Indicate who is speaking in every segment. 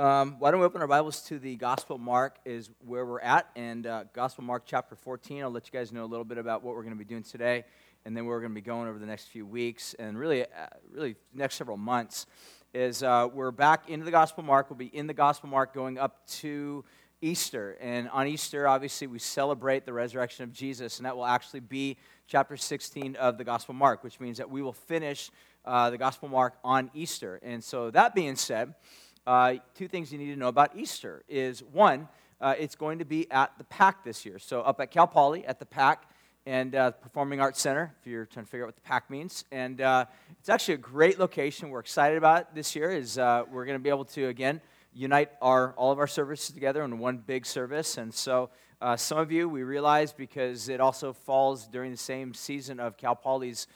Speaker 1: Um, why don't we open our Bibles to the Gospel Mark, is where we're at, and uh, Gospel Mark chapter 14. I'll let you guys know a little bit about what we're going to be doing today, and then we're going to be going over the next few weeks, and really, uh, really next several months. Is uh, we're back into the Gospel Mark. We'll be in the Gospel Mark going up to Easter, and on Easter, obviously, we celebrate the resurrection of Jesus, and that will actually be chapter 16 of the Gospel Mark, which means that we will finish uh, the Gospel Mark on Easter. And so, that being said uh, two things you need to know about Easter is one, uh, it's going to be at the PAC this year. So up at Cal Poly at the PAC and uh, Performing Arts Center, if you're trying to figure out what the PAC means. And uh, it's actually a great location. We're excited about it this year. Is uh, we're going to be able to again unite our all of our services together in one big service. And so uh, some of you we realize because it also falls during the same season of Cal Poly's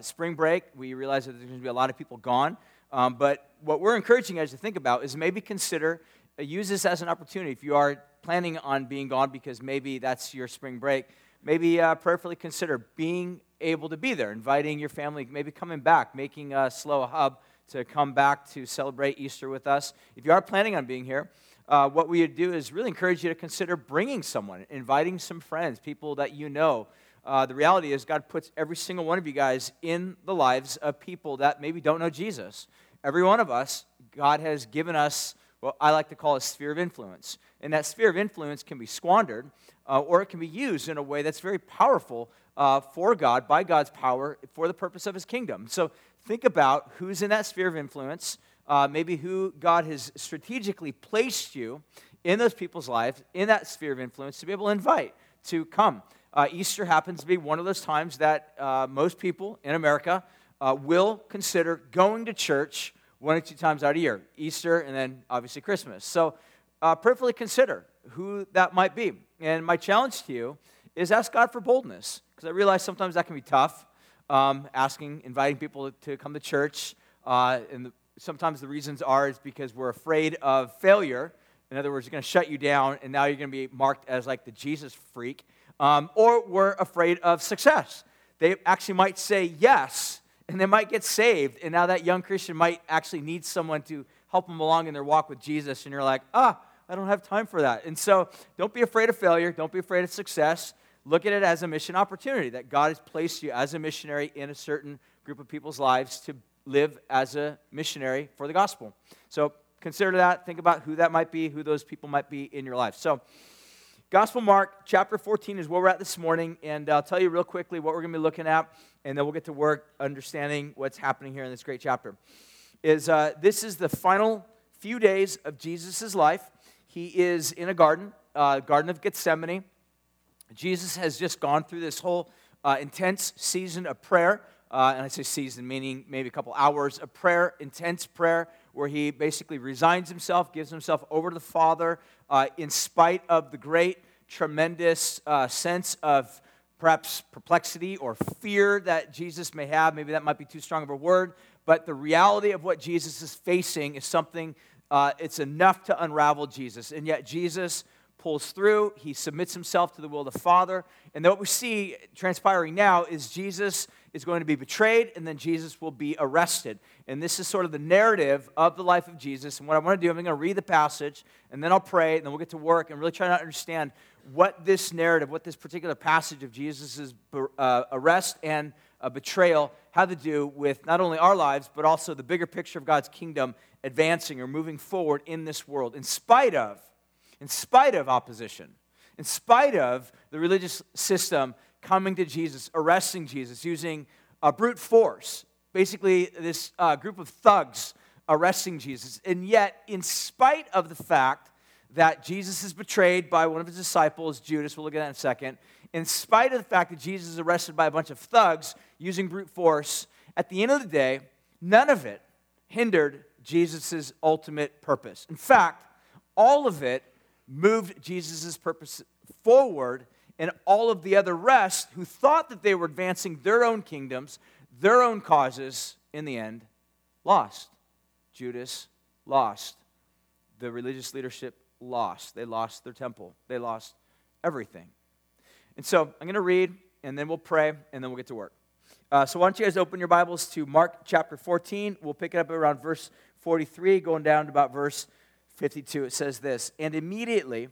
Speaker 1: spring break. We realize that there's going to be a lot of people gone. Um, but what we're encouraging you guys to think about is maybe consider, uh, use this as an opportunity. If you are planning on being gone because maybe that's your spring break, maybe uh, prayerfully consider being able to be there, inviting your family, maybe coming back, making a slow hub to come back to celebrate Easter with us. If you are planning on being here, uh, what we would do is really encourage you to consider bringing someone, inviting some friends, people that you know. Uh, the reality is, God puts every single one of you guys in the lives of people that maybe don't know Jesus. Every one of us, God has given us what I like to call a sphere of influence. And that sphere of influence can be squandered uh, or it can be used in a way that's very powerful uh, for God, by God's power, for the purpose of his kingdom. So think about who's in that sphere of influence, uh, maybe who God has strategically placed you in those people's lives, in that sphere of influence, to be able to invite to come. Uh, Easter happens to be one of those times that uh, most people in America uh, will consider going to church one or two times out a year Easter and then obviously Christmas. So, uh, prayerfully consider who that might be. And my challenge to you is ask God for boldness, because I realize sometimes that can be tough. Um, asking, inviting people to come to church. Uh, and the, sometimes the reasons are is because we're afraid of failure. In other words, you're going to shut you down, and now you're going to be marked as like the Jesus freak. Um, or we're afraid of success. They actually might say yes, and they might get saved. And now that young Christian might actually need someone to help them along in their walk with Jesus. And you're like, ah, I don't have time for that. And so don't be afraid of failure. Don't be afraid of success. Look at it as a mission opportunity that God has placed you as a missionary in a certain group of people's lives to live as a missionary for the gospel. So consider that. Think about who that might be, who those people might be in your life. So, Gospel Mark, chapter 14 is where we're at this morning, and I'll tell you real quickly what we're going to be looking at, and then we'll get to work understanding what's happening here in this great chapter. Is uh, this is the final few days of Jesus' life. He is in a garden, uh, Garden of Gethsemane. Jesus has just gone through this whole uh, intense season of prayer, uh, and I say season meaning maybe a couple hours of prayer, intense prayer, where he basically resigns himself, gives himself over to the Father, uh, in spite of the great, tremendous uh, sense of perhaps perplexity or fear that Jesus may have. Maybe that might be too strong of a word, but the reality of what Jesus is facing is something, uh, it's enough to unravel Jesus. And yet, Jesus pulls through, he submits himself to the will of the Father. And what we see transpiring now is Jesus is going to be betrayed, and then Jesus will be arrested. And this is sort of the narrative of the life of Jesus. And what I want to do, I'm going to read the passage, and then I'll pray, and then we'll get to work and really try to understand what this narrative, what this particular passage of Jesus' uh, arrest and uh, betrayal had to do with not only our lives, but also the bigger picture of God's kingdom advancing or moving forward in this world, in spite of, in spite of opposition, in spite of the religious system coming to Jesus, arresting Jesus, using a brute force. Basically, this uh, group of thugs arresting Jesus. And yet, in spite of the fact that Jesus is betrayed by one of his disciples, Judas, we'll look at that in a second, in spite of the fact that Jesus is arrested by a bunch of thugs using brute force, at the end of the day, none of it hindered Jesus' ultimate purpose. In fact, all of it moved Jesus' purpose forward and all of the other rest who thought that they were advancing their own kingdoms, their own causes, in the end, lost. Judas lost. The religious leadership lost. They lost their temple, they lost everything. And so I'm going to read, and then we'll pray, and then we'll get to work. Uh, so why don't you guys open your Bibles to Mark chapter 14? We'll pick it up around verse 43, going down to about verse 52, it says this And immediately,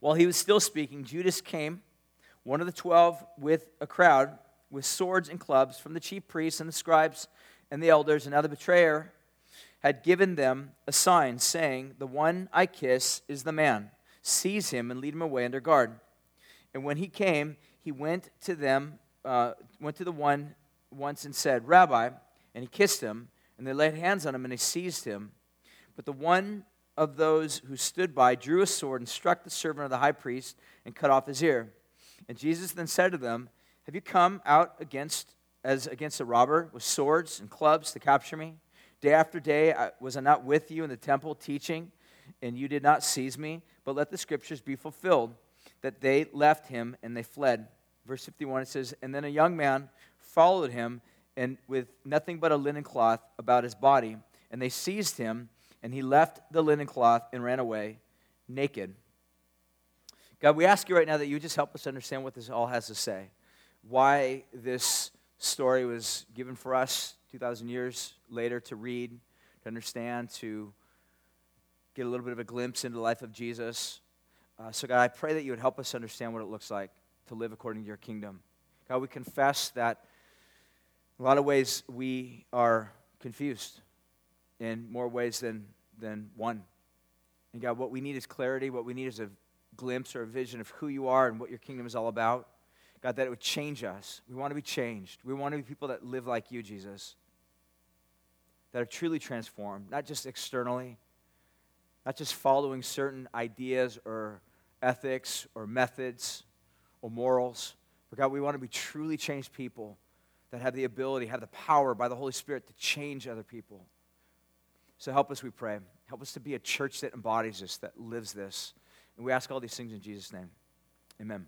Speaker 1: while he was still speaking, Judas came, one of the twelve, with a crowd, with swords and clubs from the chief priests and the scribes and the elders. And now the betrayer had given them a sign, saying, The one I kiss is the man. Seize him and lead him away under guard. And when he came, he went to them, uh, went to the one once and said, Rabbi, and he kissed him, and they laid hands on him and they seized him. But the one of those who stood by drew a sword and struck the servant of the high priest and cut off his ear. And Jesus then said to them, Have you come out against as against a robber with swords and clubs to capture me? Day after day I, was I not with you in the temple teaching, and you did not seize me? But let the scriptures be fulfilled, that they left him and they fled. Verse 51 it says, And then a young man followed him, and with nothing but a linen cloth about his body, and they seized him and he left the linen cloth and ran away naked. God, we ask you right now that you just help us understand what this all has to say. Why this story was given for us 2,000 years later to read, to understand, to get a little bit of a glimpse into the life of Jesus. Uh, so, God, I pray that you would help us understand what it looks like to live according to your kingdom. God, we confess that in a lot of ways we are confused in more ways than, than one. And God, what we need is clarity. What we need is a glimpse or a vision of who you are and what your kingdom is all about. God, that it would change us. We want to be changed. We want to be people that live like you, Jesus, that are truly transformed, not just externally, not just following certain ideas or ethics or methods or morals. But God, we want to be truly changed people that have the ability, have the power by the Holy Spirit to change other people. So help us, we pray. Help us to be a church that embodies this, that lives this. And we ask all these things in Jesus' name. Amen.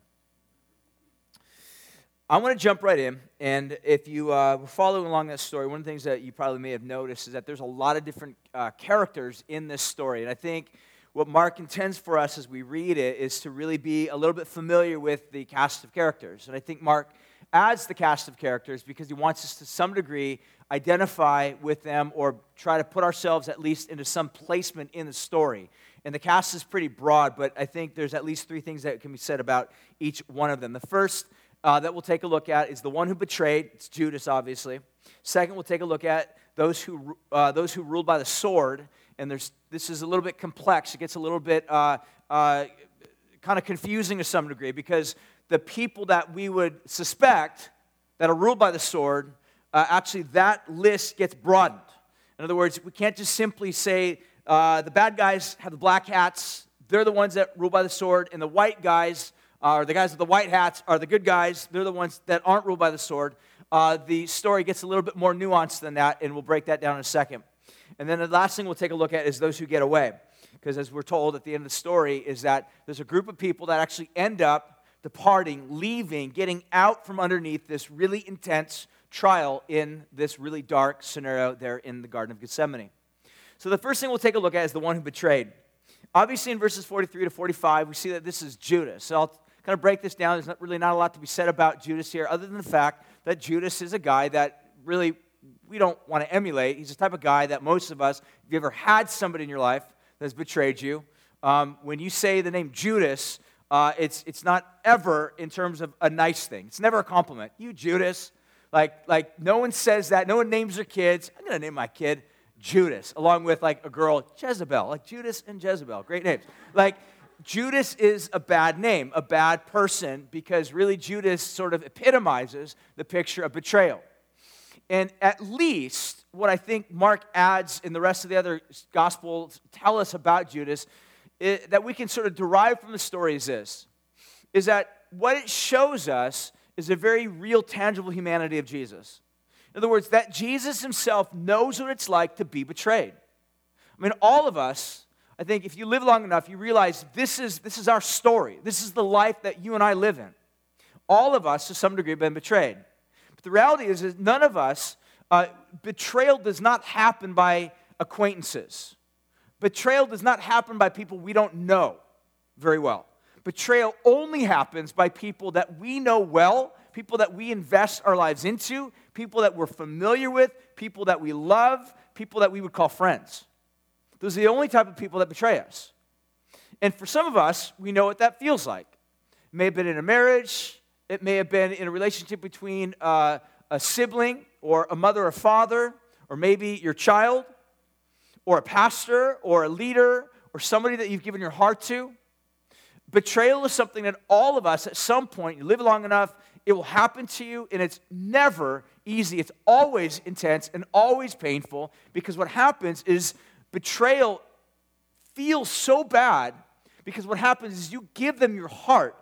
Speaker 1: I want to jump right in. And if you uh, were following along that story, one of the things that you probably may have noticed is that there's a lot of different uh, characters in this story. And I think what Mark intends for us as we read it is to really be a little bit familiar with the cast of characters. And I think Mark adds the cast of characters because he wants us to some degree identify with them or try to put ourselves at least into some placement in the story. And the cast is pretty broad, but I think there's at least three things that can be said about each one of them. The first uh, that we'll take a look at is the one who betrayed, it's Judas, obviously. Second, we'll take a look at those who, uh, those who ruled by the sword. And there's, this is a little bit complex. It gets a little bit uh, uh kind of confusing to some degree because the people that we would suspect that are ruled by the sword uh, actually that list gets broadened. In other words, we can't just simply say uh, the bad guys have the black hats, they're the ones that rule by the sword, and the white guys, uh, or the guys with the white hats, are the good guys, they're the ones that aren't ruled by the sword. Uh, the story gets a little bit more nuanced than that, and we'll break that down in a second. And then the last thing we'll take a look at is those who get away. Because as we're told at the end of the story, is that there's a group of people that actually end up departing, leaving, getting out from underneath this really intense trial in this really dark scenario there in the Garden of Gethsemane. So, the first thing we'll take a look at is the one who betrayed. Obviously, in verses 43 to 45, we see that this is Judas. So, I'll kind of break this down. There's not, really not a lot to be said about Judas here, other than the fact that Judas is a guy that really we don't want to emulate. He's the type of guy that most of us, if you ever had somebody in your life that's betrayed you, um, when you say the name Judas, uh, it's, it's not ever in terms of a nice thing. It's never a compliment. You, Judas, like, like no one says that. No one names their kids. I'm going to name my kid Judas, along with like a girl, Jezebel. Like Judas and Jezebel. Great names. Like, Judas is a bad name, a bad person, because really Judas sort of epitomizes the picture of betrayal. And at least what I think Mark adds in the rest of the other gospels tell us about Judas that we can sort of derive from the story is this is that what it shows us is a very real, tangible humanity of Jesus. In other words, that Jesus himself knows what it's like to be betrayed. I mean, all of us, I think if you live long enough, you realize this is, this is our story. This is the life that you and I live in. All of us, to some degree, have been betrayed. But the reality is, is none of us, uh, betrayal does not happen by acquaintances. Betrayal does not happen by people we don't know very well. Betrayal only happens by people that we know well, people that we invest our lives into, people that we're familiar with, people that we love, people that we would call friends. Those are the only type of people that betray us. And for some of us, we know what that feels like. It may have been in a marriage, it may have been in a relationship between uh, a sibling or a mother or father, or maybe your child, or a pastor, or a leader, or somebody that you've given your heart to. Betrayal is something that all of us, at some point, you live long enough, it will happen to you, and it's never easy. It's always intense and always painful because what happens is betrayal feels so bad because what happens is you give them your heart.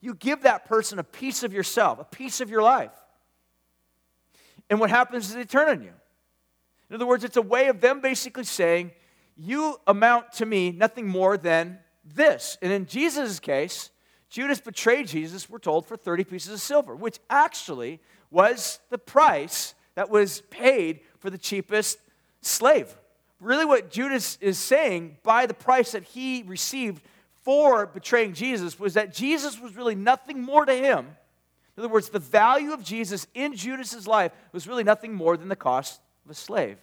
Speaker 1: You give that person a piece of yourself, a piece of your life. And what happens is they turn on you. In other words, it's a way of them basically saying, You amount to me nothing more than this. And in Jesus' case, Judas betrayed Jesus, we're told, for 30 pieces of silver, which actually was the price that was paid for the cheapest slave. Really, what Judas is saying by the price that he received for betraying Jesus was that Jesus was really nothing more to him. In other words, the value of Jesus in Judas's life was really nothing more than the cost of a slave.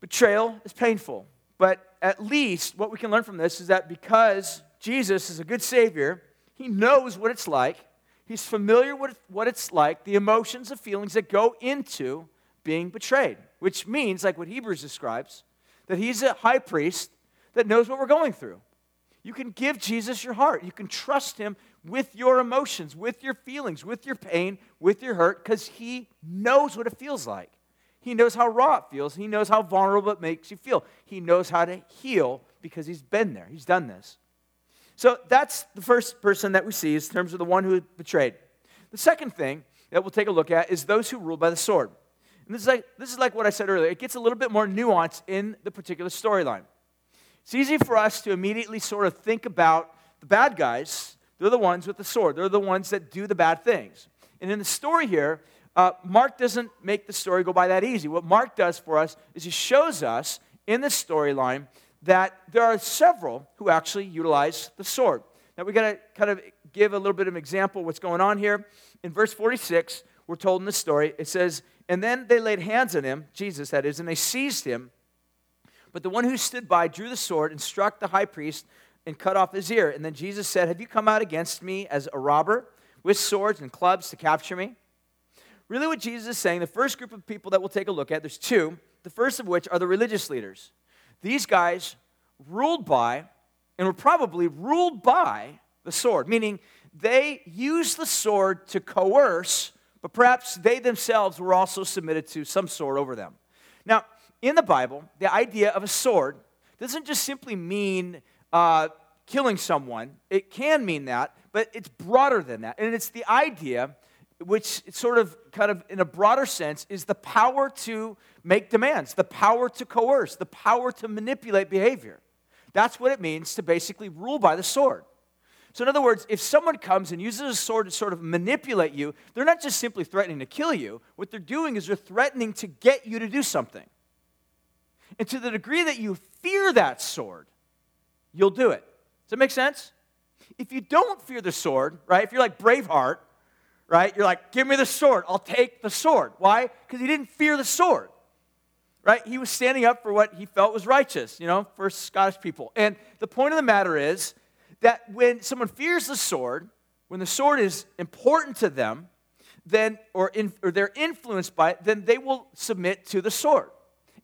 Speaker 1: Betrayal is painful, but at least what we can learn from this is that because Jesus is a good Savior, He knows what it's like. He's familiar with what it's like, the emotions, the feelings that go into being betrayed, which means, like what Hebrews describes, that He's a high priest that knows what we're going through. You can give Jesus your heart. You can trust Him with your emotions, with your feelings, with your pain, with your hurt, because He knows what it feels like. He knows how raw it feels. He knows how vulnerable it makes you feel. He knows how to heal because he's been there. He's done this. So that's the first person that we see in terms of the one who betrayed. The second thing that we'll take a look at is those who rule by the sword. And this is like, this is like what I said earlier. It gets a little bit more nuance in the particular storyline. It's easy for us to immediately sort of think about the bad guys. They're the ones with the sword, they're the ones that do the bad things. And in the story here, uh, Mark doesn't make the story go by that easy. What Mark does for us is he shows us in the storyline that there are several who actually utilize the sword. Now we got to kind of give a little bit of an example what's going on here. In verse 46, we're told in the story, it says, And then they laid hands on him, Jesus that is, and they seized him. But the one who stood by drew the sword and struck the high priest and cut off his ear. And then Jesus said, Have you come out against me as a robber with swords and clubs to capture me? Really what Jesus is saying, the first group of people that we'll take a look at, there's two. The first of which are the religious leaders. These guys ruled by, and were probably ruled by, the sword, meaning they used the sword to coerce, but perhaps they themselves were also submitted to some sword over them. Now, in the Bible, the idea of a sword doesn't just simply mean uh, killing someone, it can mean that, but it's broader than that. And it's the idea which sort of kind of in a broader sense is the power to make demands, the power to coerce, the power to manipulate behavior. That's what it means to basically rule by the sword. So, in other words, if someone comes and uses a sword to sort of manipulate you, they're not just simply threatening to kill you. What they're doing is they're threatening to get you to do something. And to the degree that you fear that sword, you'll do it. Does that make sense? If you don't fear the sword, right, if you're like Braveheart, right? You're like, give me the sword. I'll take the sword. Why? Because he didn't fear the sword, right? He was standing up for what he felt was righteous, you know, for Scottish people. And the point of the matter is that when someone fears the sword, when the sword is important to them, then, or, in, or they're influenced by it, then they will submit to the sword.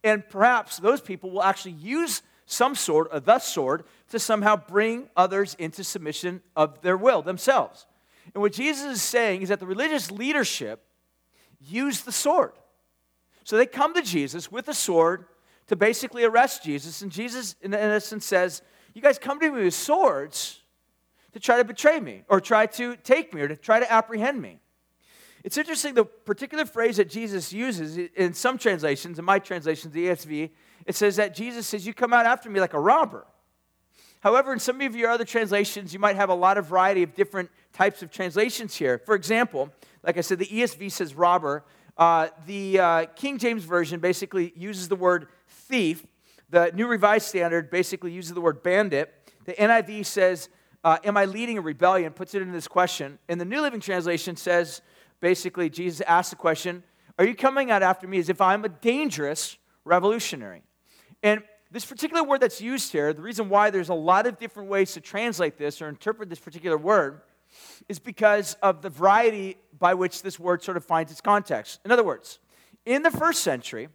Speaker 1: And perhaps those people will actually use some sword, or the sword, to somehow bring others into submission of their will themselves. And what Jesus is saying is that the religious leadership used the sword. So they come to Jesus with a sword to basically arrest Jesus. And Jesus, in essence, says, You guys come to me with swords to try to betray me or try to take me or to try to apprehend me. It's interesting, the particular phrase that Jesus uses in some translations, in my translation, the ESV, it says that Jesus says, You come out after me like a robber. However, in some of your other translations, you might have a lot of variety of different types of translations here. For example, like I said, the ESV says robber. Uh, the uh, King James Version basically uses the word thief. The New Revised Standard basically uses the word bandit. The NIV says, uh, Am I leading a rebellion? puts it into this question. And the New Living Translation says, basically, Jesus asks the question, Are you coming out after me as if I'm a dangerous revolutionary? And this particular word that's used here, the reason why there's a lot of different ways to translate this or interpret this particular word is because of the variety by which this word sort of finds its context. In other words, in the first century,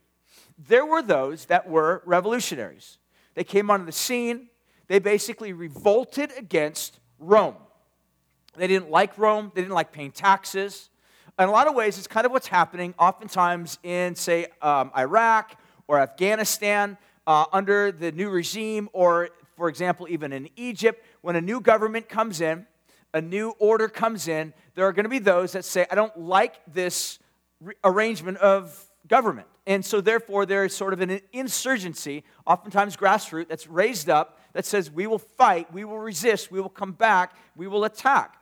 Speaker 1: there were those that were revolutionaries. They came onto the scene, they basically revolted against Rome. They didn't like Rome, they didn't like paying taxes. In a lot of ways, it's kind of what's happening oftentimes in, say, um, Iraq or Afghanistan uh, under the new regime, or, for example, even in Egypt, when a new government comes in, a new order comes in, there are going to be those that say, I don't like this re- arrangement of government. And so, therefore, there is sort of an insurgency, oftentimes grassroots, that's raised up that says, We will fight, we will resist, we will come back, we will attack.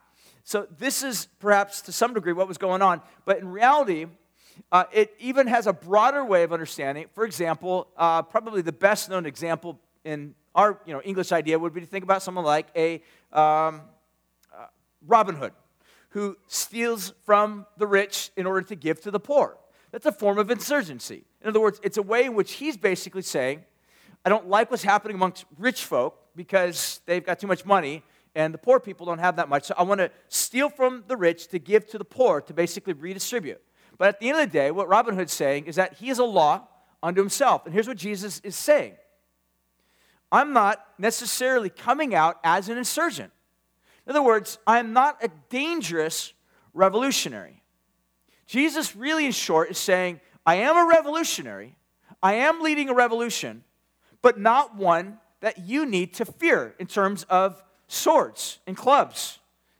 Speaker 1: So, this is perhaps to some degree what was going on. But in reality, uh, it even has a broader way of understanding. For example, uh, probably the best known example in our you know, English idea would be to think about someone like a um, uh, Robin Hood, who steals from the rich in order to give to the poor. That's a form of insurgency. In other words, it's a way in which he's basically saying, I don't like what's happening amongst rich folk because they've got too much money and the poor people don't have that much. So I want to steal from the rich to give to the poor to basically redistribute. But at the end of the day, what Robin Hood's saying is that he is a law unto himself. And here's what Jesus is saying I'm not necessarily coming out as an insurgent. In other words, I am not a dangerous revolutionary. Jesus, really in short, is saying, I am a revolutionary, I am leading a revolution, but not one that you need to fear in terms of swords and clubs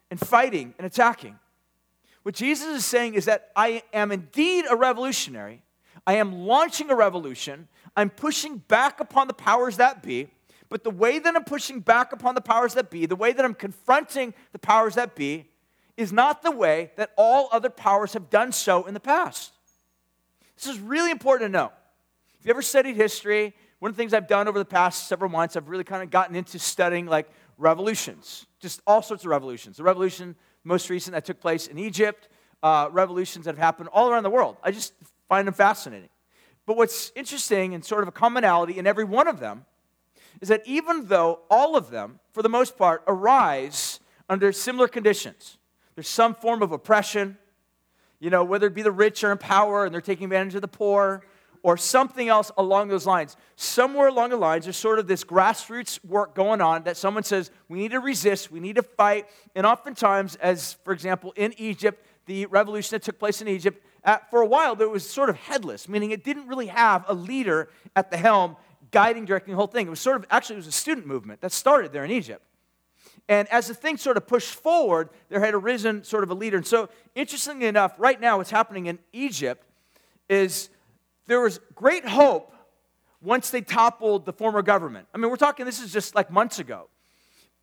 Speaker 1: and fighting and attacking. What Jesus is saying is that I am indeed a revolutionary. I am launching a revolution. I'm pushing back upon the powers that be. But the way that I'm pushing back upon the powers that be, the way that I'm confronting the powers that be, is not the way that all other powers have done so in the past. This is really important to know. If you ever studied history, one of the things I've done over the past several months, I've really kind of gotten into studying like revolutions, just all sorts of revolutions. The revolution most recent that took place in Egypt, uh, revolutions that have happened all around the world. I just find them fascinating. But what's interesting and sort of a commonality in every one of them is that even though all of them, for the most part, arise under similar conditions, there's some form of oppression, you know, whether it be the rich are in power and they're taking advantage of the poor, or something else along those lines. Somewhere along the lines, there's sort of this grassroots work going on that someone says, we need to resist, we need to fight. And oftentimes, as for example, in Egypt, the revolution that took place in Egypt, at, for a while, it was sort of headless, meaning it didn't really have a leader at the helm guiding, directing the whole thing. It was sort of, actually, it was a student movement that started there in Egypt. And as the thing sort of pushed forward, there had arisen sort of a leader. And so, interestingly enough, right now, what's happening in Egypt is there was great hope once they toppled the former government. I mean, we're talking, this is just like months ago.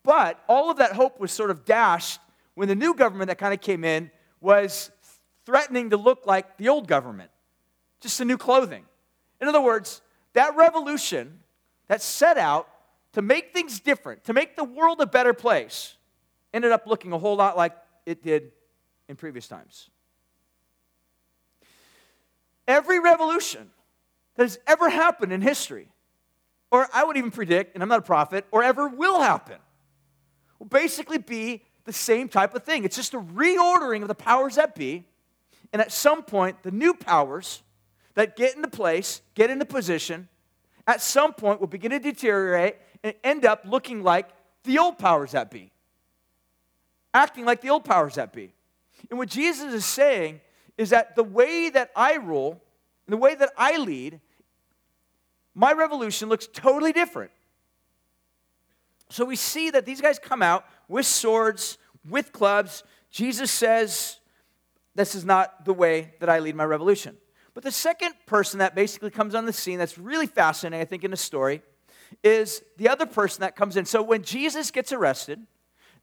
Speaker 1: But all of that hope was sort of dashed when the new government that kind of came in was threatening to look like the old government, just a new clothing. In other words, that revolution that set out to make things different, to make the world a better place, ended up looking a whole lot like it did in previous times. Every revolution that has ever happened in history, or I would even predict, and I'm not a prophet, or ever will happen, will basically be the same type of thing. It's just a reordering of the powers that be, and at some point, the new powers that get into place, get into position, at some point will begin to deteriorate and end up looking like the old powers that be, acting like the old powers that be. And what Jesus is saying is that the way that I rule, and the way that I lead, my revolution looks totally different. So we see that these guys come out with swords, with clubs. Jesus says, This is not the way that I lead my revolution. But the second person that basically comes on the scene that's really fascinating, I think, in the story is the other person that comes in. So when Jesus gets arrested,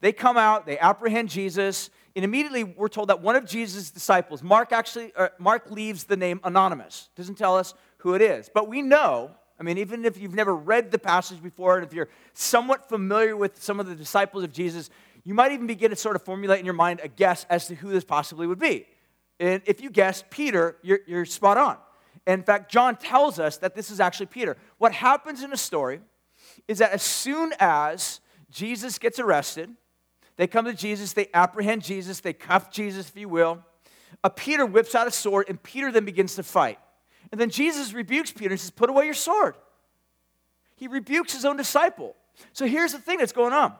Speaker 1: they come out, they apprehend Jesus, and immediately we're told that one of Jesus' disciples, Mark actually, uh, Mark leaves the name anonymous, doesn't tell us who it is. But we know, I mean, even if you've never read the passage before, and if you're somewhat familiar with some of the disciples of Jesus, you might even begin to sort of formulate in your mind a guess as to who this possibly would be. And if you guess Peter, you're, you're spot on. In fact, John tells us that this is actually Peter. What happens in the story is that as soon as Jesus gets arrested, they come to Jesus, they apprehend Jesus, they cuff Jesus, if you will. A Peter whips out a sword, and Peter then begins to fight. And then Jesus rebukes Peter and says, Put away your sword. He rebukes his own disciple. So here's the thing that's going on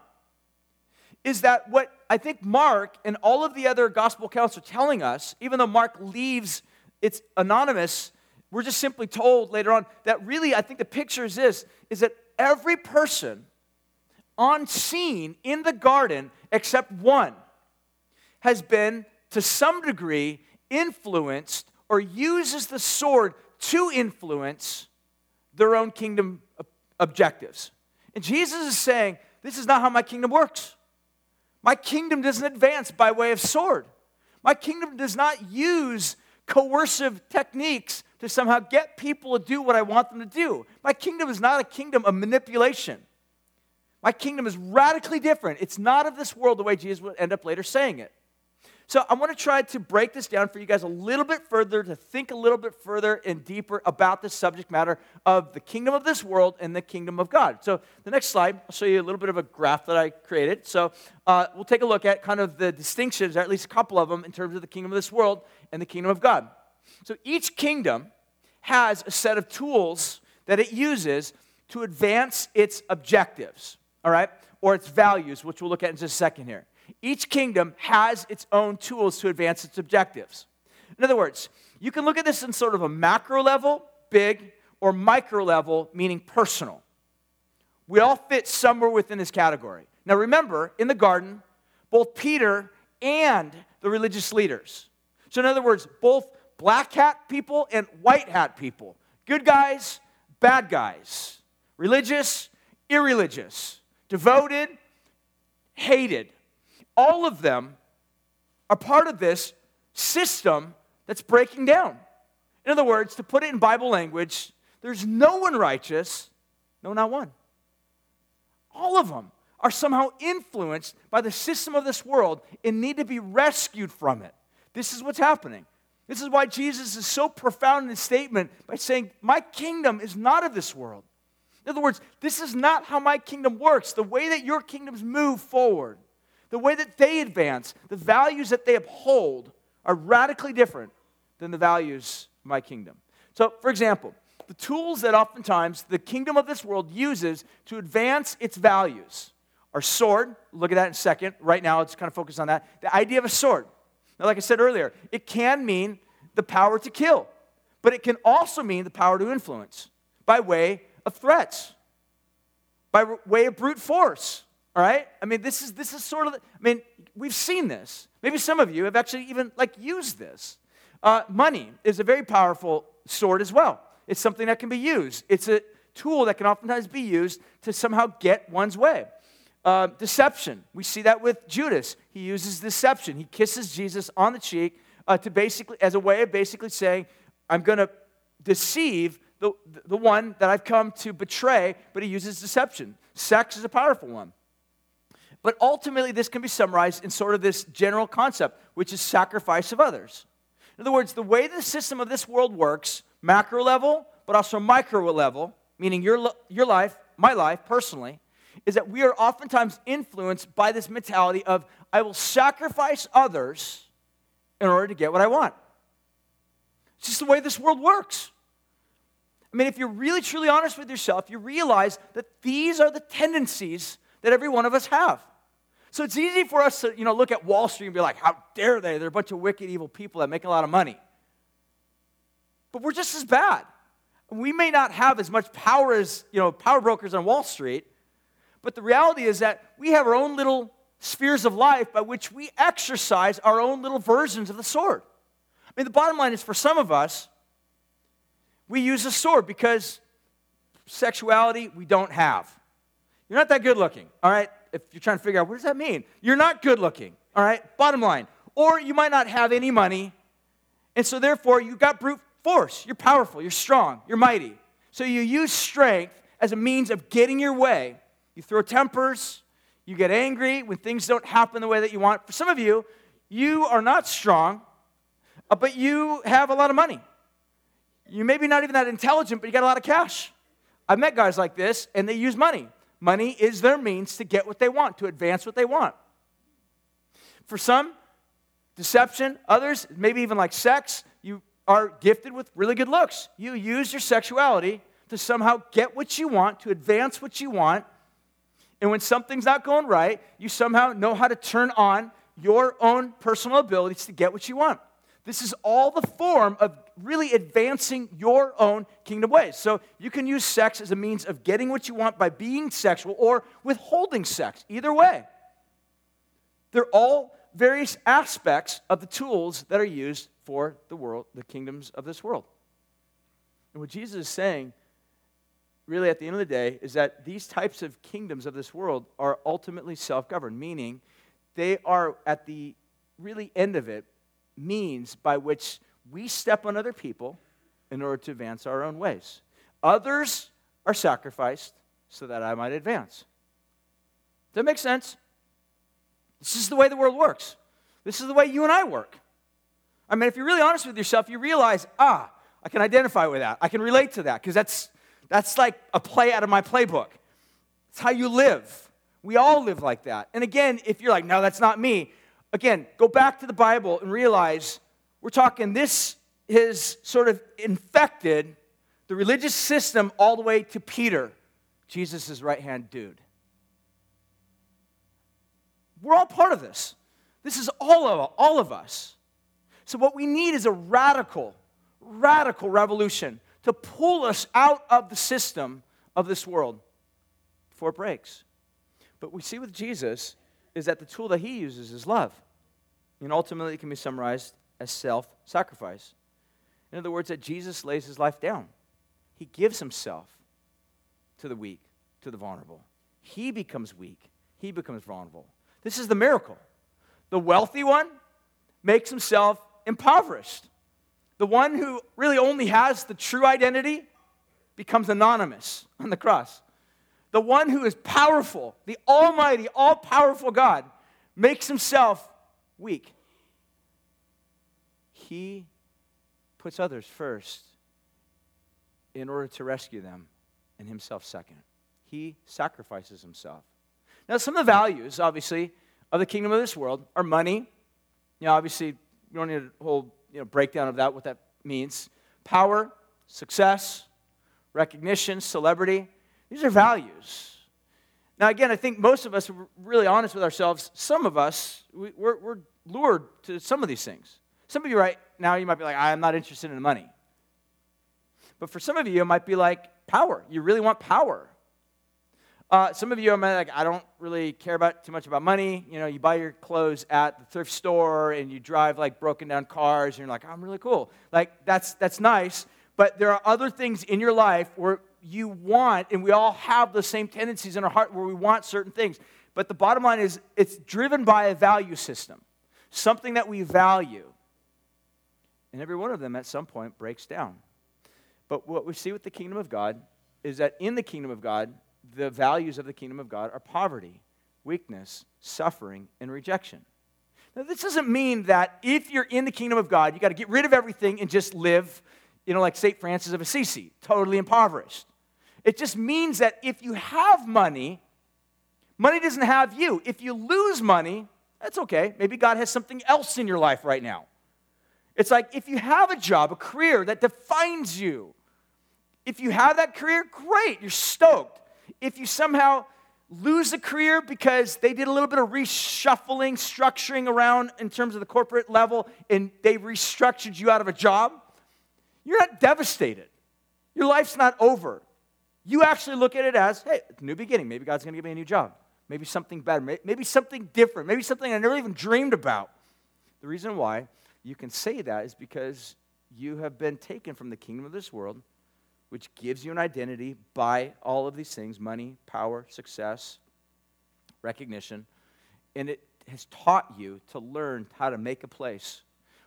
Speaker 1: is that what I think Mark and all of the other gospel accounts are telling us, even though Mark leaves it's anonymous, we're just simply told later on that really I think the picture is this is that every person on scene in the garden except one has been to some degree influenced or uses the sword to influence their own kingdom objectives. And Jesus is saying, This is not how my kingdom works. My kingdom doesn't advance by way of sword. My kingdom does not use coercive techniques to somehow get people to do what I want them to do. My kingdom is not a kingdom of manipulation. My kingdom is radically different. It's not of this world the way Jesus would end up later saying it. So I want to try to break this down for you guys a little bit further, to think a little bit further and deeper about the subject matter of the kingdom of this world and the kingdom of God. So the next slide, I'll show you a little bit of a graph that I created. So uh, we'll take a look at kind of the distinctions, or at least a couple of them, in terms of the kingdom of this world and the kingdom of God. So each kingdom has a set of tools that it uses to advance its objectives, all right, or its values, which we'll look at in just a second here. Each kingdom has its own tools to advance its objectives. In other words, you can look at this in sort of a macro level, big, or micro level, meaning personal. We all fit somewhere within this category. Now remember, in the garden, both Peter and the religious leaders. So, in other words, both black hat people and white hat people, good guys, bad guys, religious, irreligious, devoted, hated all of them are part of this system that's breaking down. In other words, to put it in Bible language, there's no one righteous, no, not one. All of them are somehow influenced by the system of this world and need to be rescued from it. This is what's happening. This is why Jesus is so profound in his statement by saying, My kingdom is not of this world. In other words, this is not how my kingdom works. The way that your kingdoms move forward the way that they advance, the values that they uphold are radically different than the values of my kingdom. So, for example, the tools that oftentimes the kingdom of this world uses to advance its values are sword. Look at that in a second. Right now, it's kind of focused on that. The idea of a sword. Now, like I said earlier, it can mean the power to kill, but it can also mean the power to influence by way of threats, by way of brute force, all right? I mean, this is this is sort of. I mean, we've seen this. Maybe some of you have actually even like used this. Uh, money is a very powerful sword as well. It's something that can be used. It's a tool that can oftentimes be used to somehow get one's way. Uh, deception. We see that with Judas. He uses deception. He kisses Jesus on the cheek uh, to basically, as a way of basically saying, "I'm going to deceive the, the one that I've come to betray." But he uses deception. Sex is a powerful one. But ultimately, this can be summarized in sort of this general concept, which is sacrifice of others. In other words, the way the system of this world works, macro level, but also micro level, meaning your, your life, my life personally, is that we are oftentimes influenced by this mentality of, I will sacrifice others in order to get what I want. It's just the way this world works. I mean, if you're really truly honest with yourself, you realize that these are the tendencies that every one of us have. So it's easy for us to, you know, look at Wall Street and be like, how dare they? They're a bunch of wicked, evil people that make a lot of money. But we're just as bad. We may not have as much power as, you know, power brokers on Wall Street, but the reality is that we have our own little spheres of life by which we exercise our own little versions of the sword. I mean, the bottom line is for some of us, we use a sword because sexuality we don't have. You're not that good looking, all right? if you're trying to figure out what does that mean, you're not good looking, all right? Bottom line. Or you might not have any money, and so therefore you've got brute force. You're powerful, you're strong, you're mighty. So you use strength as a means of getting your way. You throw tempers, you get angry when things don't happen the way that you want. For some of you, you are not strong, uh, but you have a lot of money. You're maybe not even that intelligent, but you got a lot of cash. I've met guys like this, and they use money. Money is their means to get what they want, to advance what they want. For some, deception. Others, maybe even like sex, you are gifted with really good looks. You use your sexuality to somehow get what you want, to advance what you want. And when something's not going right, you somehow know how to turn on your own personal abilities to get what you want. This is all the form of really advancing your own kingdom ways. So you can use sex as a means of getting what you want by being sexual or withholding sex. Either way, they're all various aspects of the tools that are used for the world, the kingdoms of this world. And what Jesus is saying, really at the end of the day, is that these types of kingdoms of this world are ultimately self governed, meaning they are at the really end of it means by which we step on other people in order to advance our own ways. Others are sacrificed so that I might advance. Does that make sense? This is the way the world works. This is the way you and I work. I mean, if you're really honest with yourself, you realize, ah, I can identify with that. I can relate to that because that's, that's like a play out of my playbook. It's how you live. We all live like that. And again, if you're like, no, that's not me, again, go back to the Bible and realize we're talking this has sort of infected the religious system all the way to Peter, Jesus' right hand dude. We're all part of this. This is all of, all of us. So, what we need is a radical, radical revolution to pull us out of the system of this world before it breaks. But we see with Jesus is that the tool that he uses is love. And ultimately, it can be summarized as self sacrifice. In other words, that Jesus lays his life down, he gives himself to the weak, to the vulnerable. He becomes weak, he becomes vulnerable. This is the miracle. The wealthy one makes himself impoverished. The one who really only has the true identity becomes anonymous on the cross. The one who is powerful, the almighty, all powerful God, makes himself weak. He puts others first in order to rescue them, and himself second. He sacrifices himself. Now, some of the values, obviously, of the kingdom of this world are money. You know, obviously, we don't need a whole you know, breakdown of that, what that means. Power, success, recognition, celebrity. These are values. Now, again, I think most of us are really honest with ourselves. Some of us, we, we're lured to some of these things. Some of you right now, you might be like, I'm not interested in money. But for some of you, it might be like power. You really want power. Uh, some of you are like, I don't really care about too much about money. You know, you buy your clothes at the thrift store and you drive like broken down cars and you're like, I'm really cool. Like, that's, that's nice. But there are other things in your life where you want, and we all have the same tendencies in our heart where we want certain things. But the bottom line is, it's driven by a value system, something that we value. And every one of them at some point breaks down. But what we see with the kingdom of God is that in the kingdom of God, the values of the kingdom of God are poverty, weakness, suffering, and rejection. Now, this doesn't mean that if you're in the kingdom of God, you got to get rid of everything and just live, you know, like St. Francis of Assisi, totally impoverished. It just means that if you have money, money doesn't have you. If you lose money, that's okay. Maybe God has something else in your life right now. It's like if you have a job, a career that defines you, if you have that career, great, you're stoked if you somehow lose a career because they did a little bit of reshuffling, structuring around in terms of the corporate level, and they restructured you out of a job, you're not devastated. Your life's not over. You actually look at it as, hey, new beginning. Maybe God's going to give me a new job. Maybe something better. Maybe something different. Maybe something I never even dreamed about. The reason why you can say that is because you have been taken from the kingdom of this world which gives you an identity by all of these things money, power, success, recognition. And it has taught you to learn how to make a place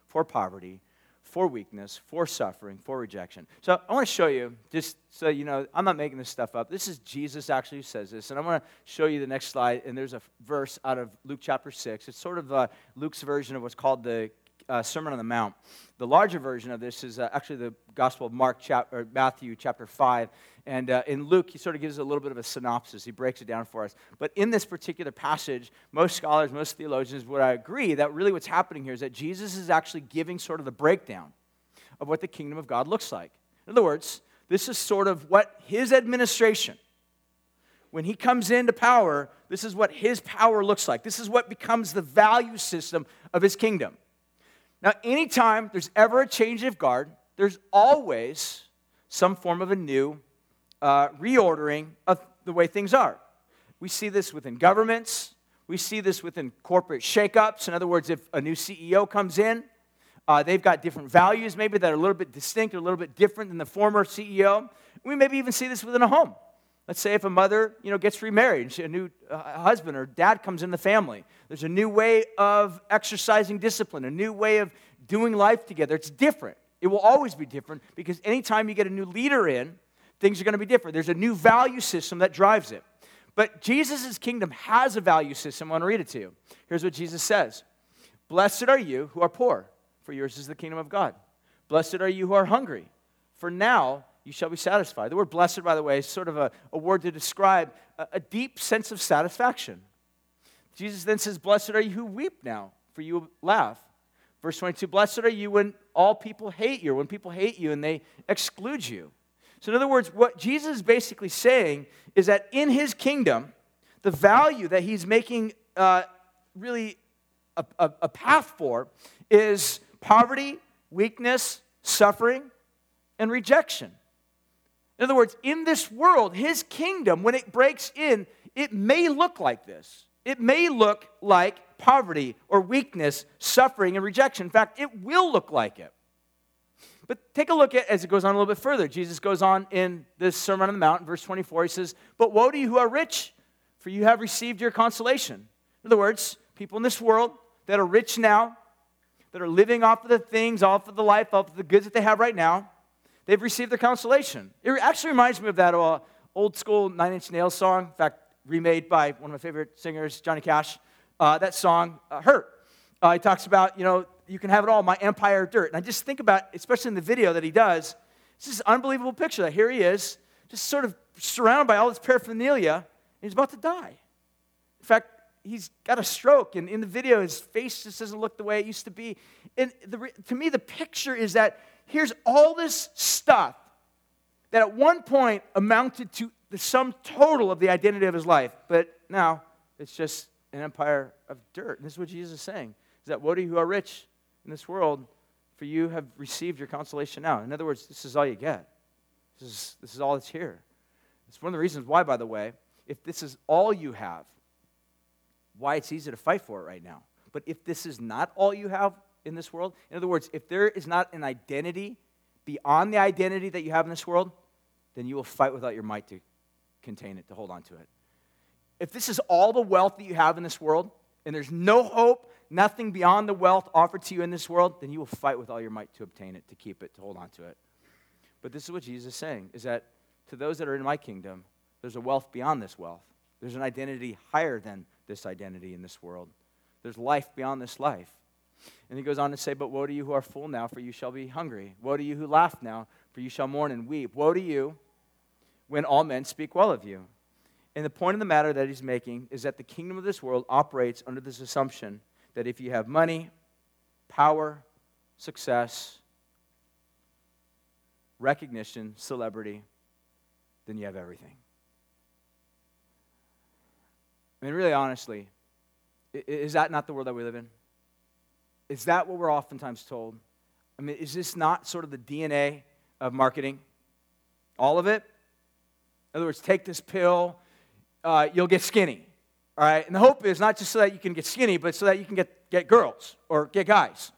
Speaker 1: for poverty, for weakness, for suffering, for rejection. So I want to show you, just so you know, I'm not making this stuff up. This is Jesus actually who says this. And I want to show you the next slide. And there's a verse out of Luke chapter 6. It's sort of uh, Luke's version of what's called the uh, Sermon on the Mount. The larger version of this is uh, actually the Gospel of Mark, chap- or Matthew, chapter 5. And uh, in Luke, he sort of gives a little bit of a synopsis. He breaks it down for us. But in this particular passage, most scholars, most theologians would agree that really what's happening here is that Jesus is actually giving sort of the breakdown of what the kingdom of God looks like. In other words, this is sort of what his administration, when he comes into power, this is what his power looks like. This is what becomes the value system of his kingdom. Now, anytime there's ever a change of guard, there's always some form of a new uh, reordering of the way things are. We see this within governments. We see this within corporate shakeups. In other words, if a new CEO comes in, uh, they've got different values, maybe that are a little bit distinct or a little bit different than the former CEO. We maybe even see this within a home. Let's say if a mother, you know, gets remarried, a new husband or dad comes in the family. There's a new way of exercising discipline, a new way of doing life together. It's different. It will always be different because anytime you get a new leader in, things are going to be different. There's a new value system that drives it. But Jesus' kingdom has a value system. I want to read it to you. Here's what Jesus says Blessed are you who are poor, for yours is the kingdom of God. Blessed are you who are hungry, for now you shall be satisfied. The word blessed, by the way, is sort of a, a word to describe a, a deep sense of satisfaction. Jesus then says, Blessed are you who weep now, for you laugh. Verse 22 Blessed are you when all people hate you, when people hate you and they exclude you. So, in other words, what Jesus is basically saying is that in his kingdom, the value that he's making uh, really a, a, a path for is poverty, weakness, suffering, and rejection. In other words, in this world, his kingdom, when it breaks in, it may look like this. It may look like poverty or weakness, suffering, and rejection. In fact, it will look like it. But take a look at as it goes on a little bit further. Jesus goes on in this Sermon on the Mount, verse 24. He says, But woe to you who are rich, for you have received your consolation. In other words, people in this world that are rich now, that are living off of the things, off of the life, off of the goods that they have right now, they've received their consolation. It actually reminds me of that uh, old school Nine Inch Nails song, in fact, remade by one of my favorite singers, Johnny Cash. Uh, that song, uh, Hurt. Uh, he talks about, you know, you can have it all, my empire dirt. And I just think about, especially in the video that he does, this unbelievable picture that here he is, just sort of surrounded by all this paraphernalia, and he's about to die. In fact, he's got a stroke, and in the video, his face just doesn't look the way it used to be. And the, to me, the picture is that here's all this stuff that at one point amounted to the sum total of the identity of his life, but now it's just an empire of dirt. And this is what Jesus is saying is that woe to you who are rich in this world, for you have received your consolation now. In other words, this is all you get. This is, this is all that's here. It's one of the reasons why, by the way, if this is all you have, why it's easy to fight for it right now. But if this is not all you have in this world, in other words, if there is not an identity beyond the identity that you have in this world, then you will fight without your might to contain it, to hold on to it. If this is all the wealth that you have in this world, and there's no hope, nothing beyond the wealth offered to you in this world, then you will fight with all your might to obtain it, to keep it, to hold on to it. But this is what Jesus is saying is that to those that are in my kingdom, there's a wealth beyond this wealth. There's an identity higher than this identity in this world. There's life beyond this life. And he goes on to say, But woe to you who are full now, for you shall be hungry. Woe to you who laugh now, for you shall mourn and weep. Woe to you when all men speak well of you. And the point of the matter that he's making is that the kingdom of this world operates under this assumption that if you have money, power, success, recognition, celebrity, then you have everything. I mean, really honestly, is that not the world that we live in? Is that what we're oftentimes told? I mean, is this not sort of the DNA of marketing? All of it? In other words, take this pill, uh, you'll get skinny. All right? And the hope is not just so that you can get skinny, but so that you can get, get girls or get guys.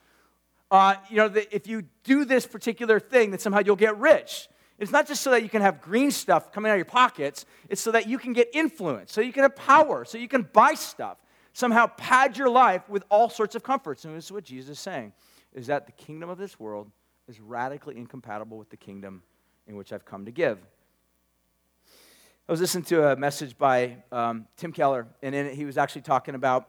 Speaker 1: Uh, you know, the, if you do this particular thing, then somehow you'll get rich. It's not just so that you can have green stuff coming out of your pockets, it's so that you can get influence, so you can have power, so you can buy stuff. Somehow pad your life with all sorts of comforts. And this is what Jesus is saying is that the kingdom of this world is radically incompatible with the kingdom in which I've come to give. I was listening to a message by um, Tim Keller, and in it he was actually talking about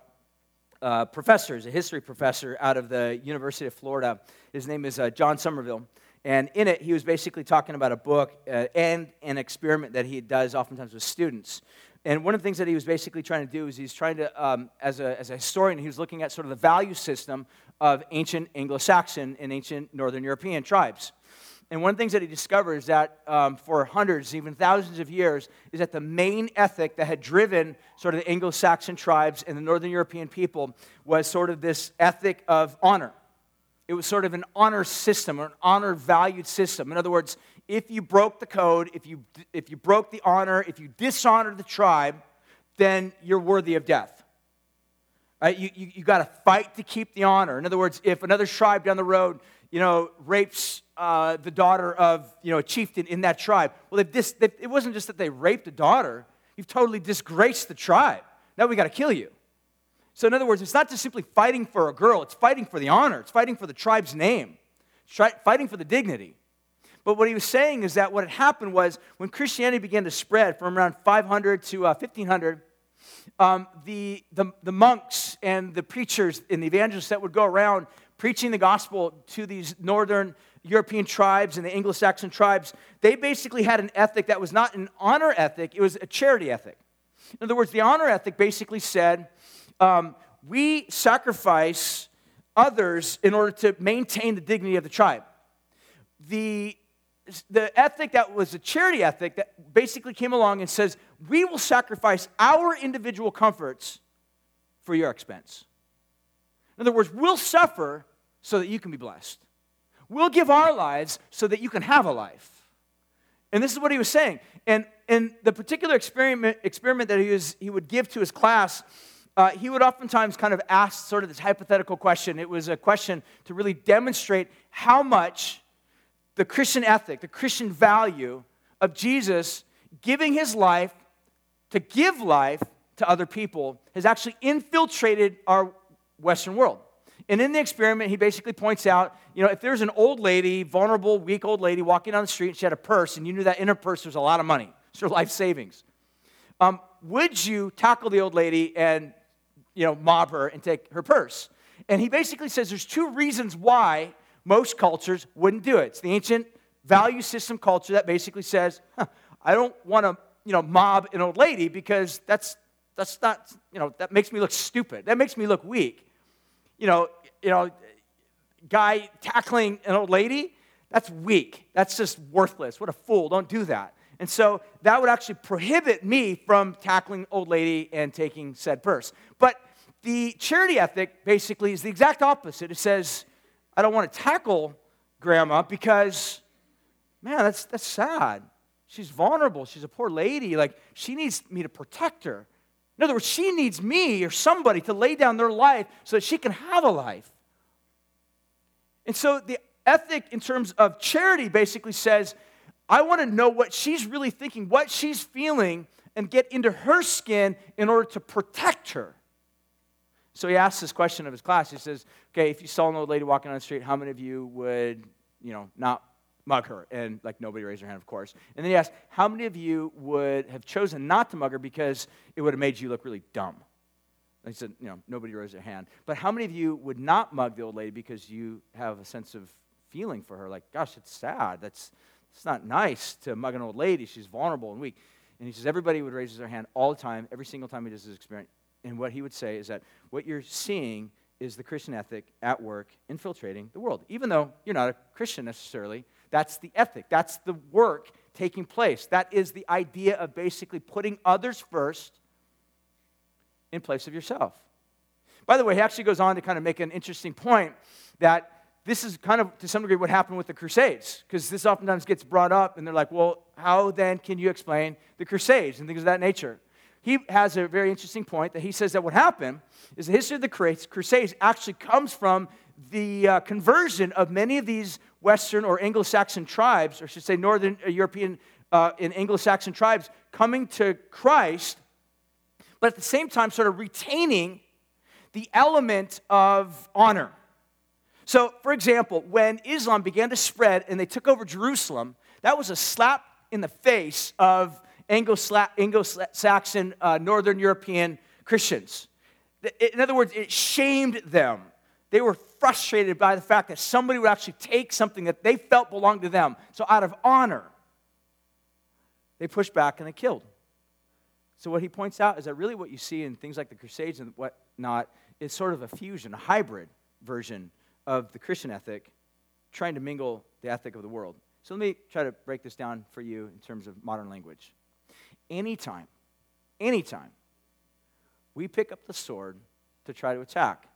Speaker 1: uh, professor, a history professor out of the University of Florida. His name is uh, John Sommerville. And in it, he was basically talking about a book uh, and an experiment that he does oftentimes with students. And one of the things that he was basically trying to do is he's trying to, um, as, a, as a historian, he was looking at sort of the value system of ancient Anglo Saxon and ancient Northern European tribes. And one of the things that he discovered is that um, for hundreds, even thousands of years, is that the main ethic that had driven sort of the Anglo Saxon tribes and the Northern European people was sort of this ethic of honor. It was sort of an honor system, or an honor valued system. In other words, if you broke the code, if you, if you broke the honor, if you dishonored the tribe, then you're worthy of death. Right? You, you, you got to fight to keep the honor. In other words, if another tribe down the road you know, rapes uh, the daughter of, you know, a chieftain in that tribe. Well, they, it wasn't just that they raped a daughter, you've totally disgraced the tribe. Now we got to kill you. So, in other words, it's not just simply fighting for a girl, it's fighting for the honor, it's fighting for the tribe's name, it's fighting for the dignity. But what he was saying is that what had happened was when Christianity began to spread from around 500 to uh, 1500, um, the, the, the monks and the preachers and the evangelists that would go around preaching the gospel to these northern European tribes and the Anglo Saxon tribes, they basically had an ethic that was not an honor ethic, it was a charity ethic. In other words, the honor ethic basically said, um, we sacrifice others in order to maintain the dignity of the tribe. The, the ethic that was a charity ethic that basically came along and says, we will sacrifice our individual comforts for your expense. In other words, we'll suffer so that you can be blessed. We'll give our lives so that you can have a life. And this is what he was saying. And in the particular experiment, experiment that he, was, he would give to his class, uh, he would oftentimes kind of ask sort of this hypothetical question. It was a question to really demonstrate how much the Christian ethic, the Christian value of Jesus giving his life to give life to other people has actually infiltrated our Western world. And in the experiment, he basically points out, you know, if there's an old lady, vulnerable, weak old lady walking down the street, and she had a purse, and you knew that in her purse was a lot of money, it's her life savings. Um, would you tackle the old lady and, you know, mob her and take her purse? And he basically says there's two reasons why most cultures wouldn't do it. It's the ancient value system culture that basically says, huh, I don't want to, you know, mob an old lady because that's that's not, you know, that makes me look stupid. That makes me look weak you know, you know, guy tackling an old lady, that's weak. That's just worthless. What a fool. Don't do that. And so that would actually prohibit me from tackling old lady and taking said purse. But the charity ethic basically is the exact opposite. It says, I don't want to tackle grandma because, man, that's, that's sad. She's vulnerable. She's a poor lady. Like, she needs me to protect her. In other words, she needs me or somebody to lay down their life so that she can have a life. And so the ethic in terms of charity basically says, I want to know what she's really thinking, what she's feeling, and get into her skin in order to protect her. So he asks this question of his class. He says, Okay, if you saw an old lady walking on the street, how many of you would, you know, not mug her. And like nobody raised their hand, of course. And then he asked, How many of you would have chosen not to mug her because it would have made you look really dumb? He said, You know, nobody raised their hand. But how many of you would not mug the old lady because you have a sense of feeling for her? Like, gosh, it's sad. That's it's not nice to mug an old lady. She's vulnerable and weak. And he says, Everybody would raise their hand all the time, every single time he does this experiment. And what he would say is that what you're seeing is the Christian ethic at work infiltrating the world. Even though you're not a Christian necessarily, that's the ethic. That's the work taking place. That is the idea of basically putting others first in place of yourself. By the way, he actually goes on to kind of make an interesting point that this is kind of to some degree what happened with the Crusades, because this oftentimes gets brought up, and they're like, well, how then can you explain the Crusades and things of that nature? He has a very interesting point that he says that what happened is the history of the Crusades actually comes from the uh, conversion of many of these Western or Anglo Saxon tribes, or I should say Northern uh, European uh, and Anglo Saxon tribes, coming to Christ, but at the same time, sort of retaining the element of honor. So, for example, when Islam began to spread and they took over Jerusalem, that was a slap in the face of Anglo Saxon, uh, Northern European Christians. In other words, it shamed them. They were frustrated by the fact that somebody would actually take something that they felt belonged to them. So, out of honor, they pushed back and they killed. So, what he points out is that really what you see in things like the Crusades and whatnot is sort of a fusion, a hybrid version of the Christian ethic, trying to mingle the ethic of the world. So, let me try to break this down for you in terms of modern language. Anytime, anytime we pick up the sword to try to attack,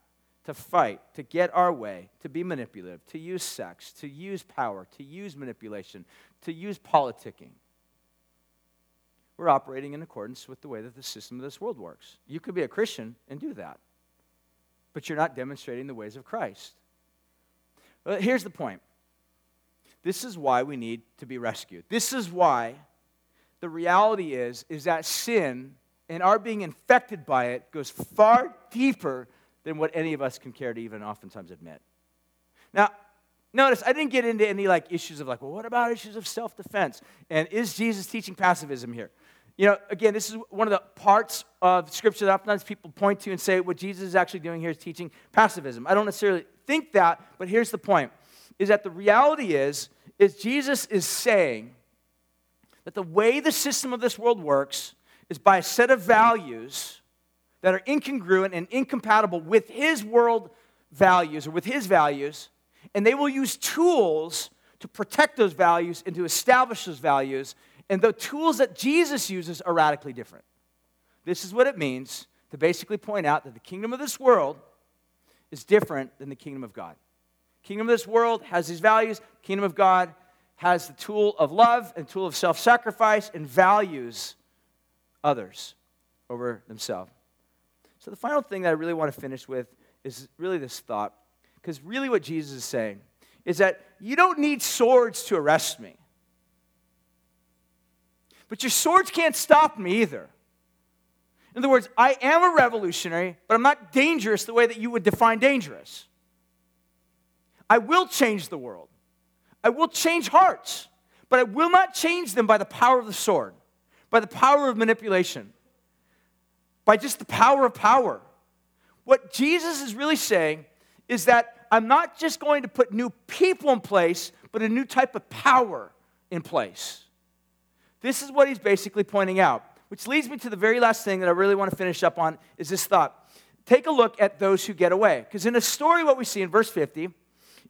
Speaker 1: to fight, to get our way, to be manipulative, to use sex, to use power, to use manipulation, to use politicking, we're operating in accordance with the way that the system of this world works. You could be a Christian and do that, but you're not demonstrating the ways of Christ. But here's the point this is why we need to be rescued. This is why the reality is is that sin and our being infected by it goes far deeper than what any of us can care to even oftentimes admit. Now, notice I didn't get into any like issues of like, well, what about issues of self-defense? And is Jesus teaching pacifism here? You know, again, this is one of the parts of Scripture that oftentimes people point to and say what Jesus is actually doing here is teaching pacifism. I don't necessarily think that, but here's the point: is that the reality is, is Jesus is saying that the way the system of this world works is by a set of values that are incongruent and incompatible with his world values or with his values, and they will use tools to protect those values and to establish those values and the tools that Jesus uses are radically different. This is what it means to basically point out that the kingdom of this world is different than the kingdom of God. Kingdom of this world has these values. Kingdom of God has the tool of love and tool of self-sacrifice and values others over themselves. So the final thing that I really want to finish with is really this thought because really what Jesus is saying is that you don't need swords to arrest me. But your swords can't stop me either. In other words, I am a revolutionary, but I'm not dangerous the way that you would define dangerous. I will change the world. I will change hearts, but I will not change them by the power of the sword, by the power of manipulation, by just the power of power. What Jesus is really saying is that I'm not just going to put new people in place, but a new type of power in place. This is what he's basically pointing out, which leads me to the very last thing that I really want to finish up on is this thought. Take a look at those who get away. Because in the story, what we see in verse 50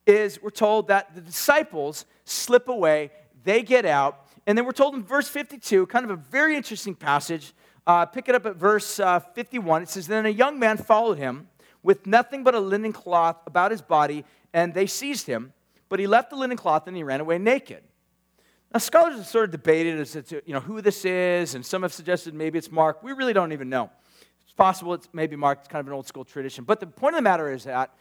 Speaker 1: is we're told that the disciples slip away, they get out, and then we're told in verse 52, kind of a very interesting passage. Uh, pick it up at verse uh, 51. It says, Then a young man followed him with nothing but a linen cloth about his body, and they seized him. But he left the linen cloth and he ran away naked. Now, scholars have sort of debated as to you know, who this is, and some have suggested maybe it's Mark. We really don't even know. It's possible it's maybe Mark. It's kind of an old school tradition. But the point of the matter is that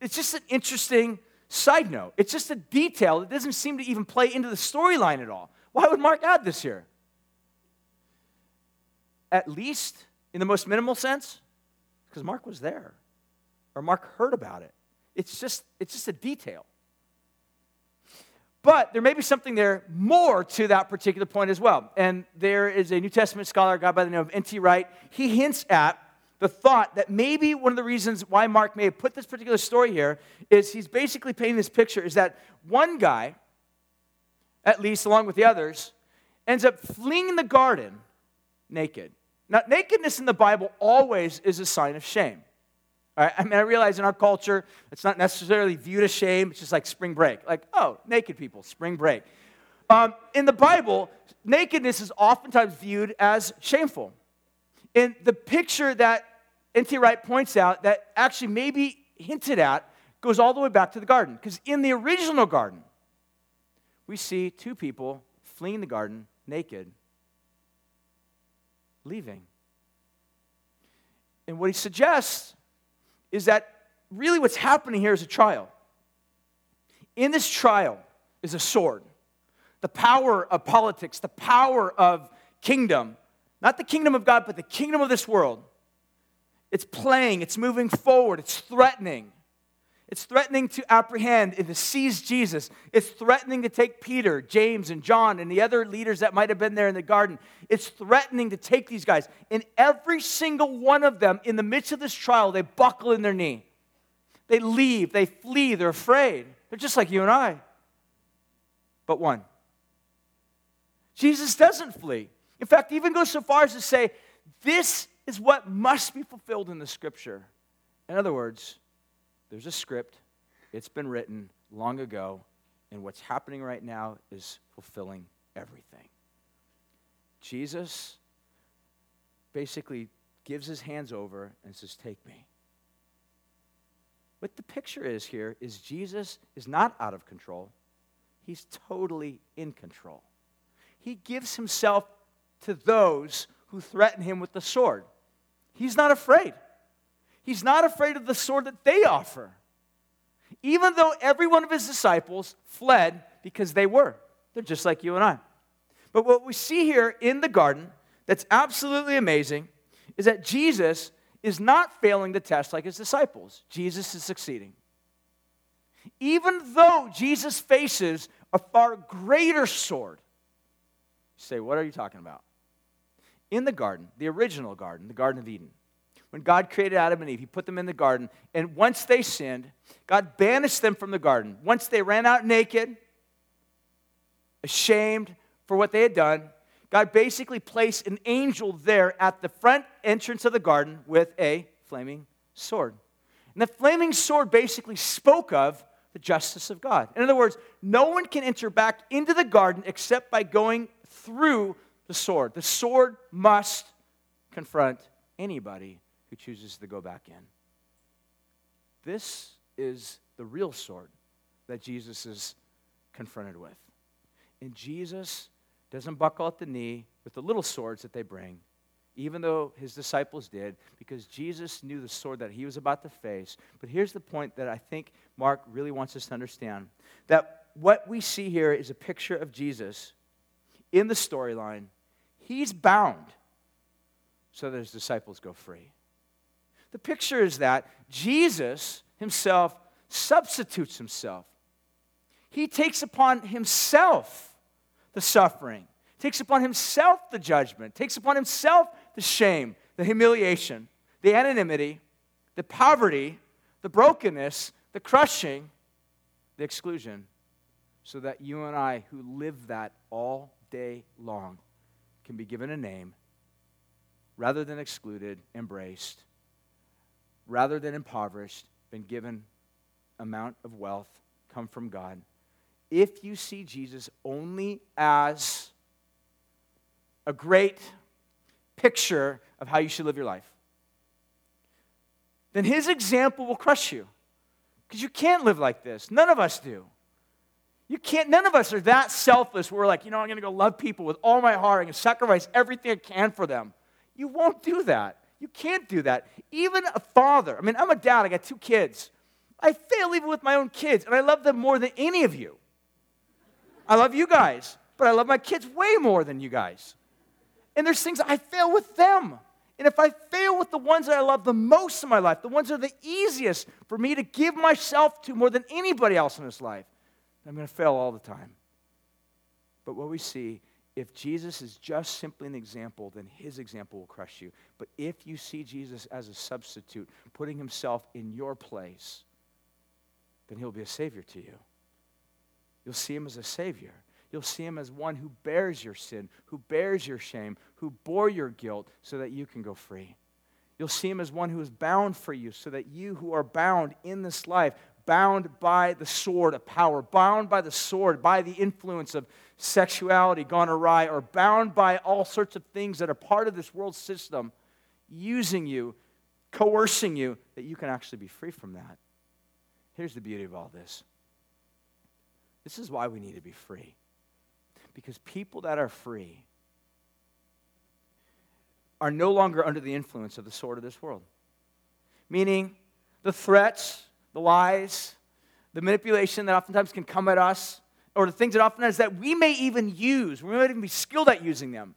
Speaker 1: it's just an interesting side note. It's just a detail that doesn't seem to even play into the storyline at all. Why would Mark add this here? At least in the most minimal sense, because Mark was there, or Mark heard about it. It's just, it's just a detail. But there may be something there more to that particular point as well. And there is a New Testament scholar, a guy by the name of N.T. Wright. He hints at the thought that maybe one of the reasons why Mark may have put this particular story here is he's basically painting this picture is that one guy, at least along with the others, ends up fleeing the garden naked. Now, nakedness in the Bible always is a sign of shame. I mean, I realize in our culture, it's not necessarily viewed as shame. It's just like spring break. Like, oh, naked people, spring break. Um, in the Bible, nakedness is oftentimes viewed as shameful. In the picture that N.T. Wright points out, that actually maybe hinted at, goes all the way back to the garden. Because in the original garden, we see two people fleeing the garden naked, leaving. And what he suggests is that really what's happening here is a trial. In this trial is a sword. The power of politics, the power of kingdom, not the kingdom of God, but the kingdom of this world. It's playing, it's moving forward, it's threatening. It's threatening to apprehend and to seize Jesus. It's threatening to take Peter, James, and John and the other leaders that might have been there in the garden. It's threatening to take these guys. And every single one of them, in the midst of this trial, they buckle in their knee. They leave, they flee, they're afraid. They're just like you and I. But one. Jesus doesn't flee. In fact, even goes so far as to say, this is what must be fulfilled in the scripture. In other words, there's a script, it's been written long ago, and what's happening right now is fulfilling everything. Jesus basically gives his hands over and says, Take me. What the picture is here is Jesus is not out of control, he's totally in control. He gives himself to those who threaten him with the sword. He's not afraid. He's not afraid of the sword that they offer, even though every one of his disciples fled because they were. They're just like you and I. But what we see here in the garden that's absolutely amazing is that Jesus is not failing the test like his disciples. Jesus is succeeding. Even though Jesus faces a far greater sword, you say, What are you talking about? In the garden, the original garden, the Garden of Eden, when God created Adam and Eve, He put them in the garden. And once they sinned, God banished them from the garden. Once they ran out naked, ashamed for what they had done, God basically placed an angel there at the front entrance of the garden with a flaming sword. And the flaming sword basically spoke of the justice of God. In other words, no one can enter back into the garden except by going through the sword. The sword must confront anybody who chooses to go back in. This is the real sword that Jesus is confronted with. And Jesus doesn't buckle at the knee with the little swords that they bring, even though his disciples did, because Jesus knew the sword that he was about to face. But here's the point that I think Mark really wants us to understand that what we see here is a picture of Jesus in the storyline. He's bound so that his disciples go free. The picture is that Jesus himself substitutes himself. He takes upon himself the suffering, takes upon himself the judgment, takes upon himself the shame, the humiliation, the anonymity, the poverty, the brokenness, the crushing, the exclusion, so that you and I, who live that all day long, can be given a name rather than excluded, embraced, rather than impoverished, been given amount of wealth come from God. If you see Jesus only as a great picture of how you should live your life, then his example will crush you. Because you can't live like this. None of us do. You can't, none of us are that selfless. We're like, you know, I'm going to go love people with all my heart. I'm going to sacrifice everything I can for them. You won't do that. You can't do that. Even a father, I mean, I'm a dad, I got two kids. I fail even with my own kids, and I love them more than any of you. I love you guys, but I love my kids way more than you guys. And there's things I fail with them. And if I fail with the ones that I love the most in my life, the ones that are the easiest for me to give myself to more than anybody else in this life, I'm going to fail all the time. But what we see if Jesus is just simply an example, then his example will crush you. But if you see Jesus as a substitute, putting himself in your place, then he'll be a savior to you. You'll see him as a savior. You'll see him as one who bears your sin, who bears your shame, who bore your guilt so that you can go free. You'll see him as one who is bound for you so that you who are bound in this life bound by the sword of power, bound by the sword, by the influence of sexuality gone awry, or bound by all sorts of things that are part of this world system, using you, coercing you, that you can actually be free from that. Here's the beauty of all this this is why we need to be free. Because people that are free are no longer under the influence of the sword of this world. Meaning, the threats, the lies, the manipulation that oftentimes can come at us, or the things that oftentimes that we may even use, we might even be skilled at using them.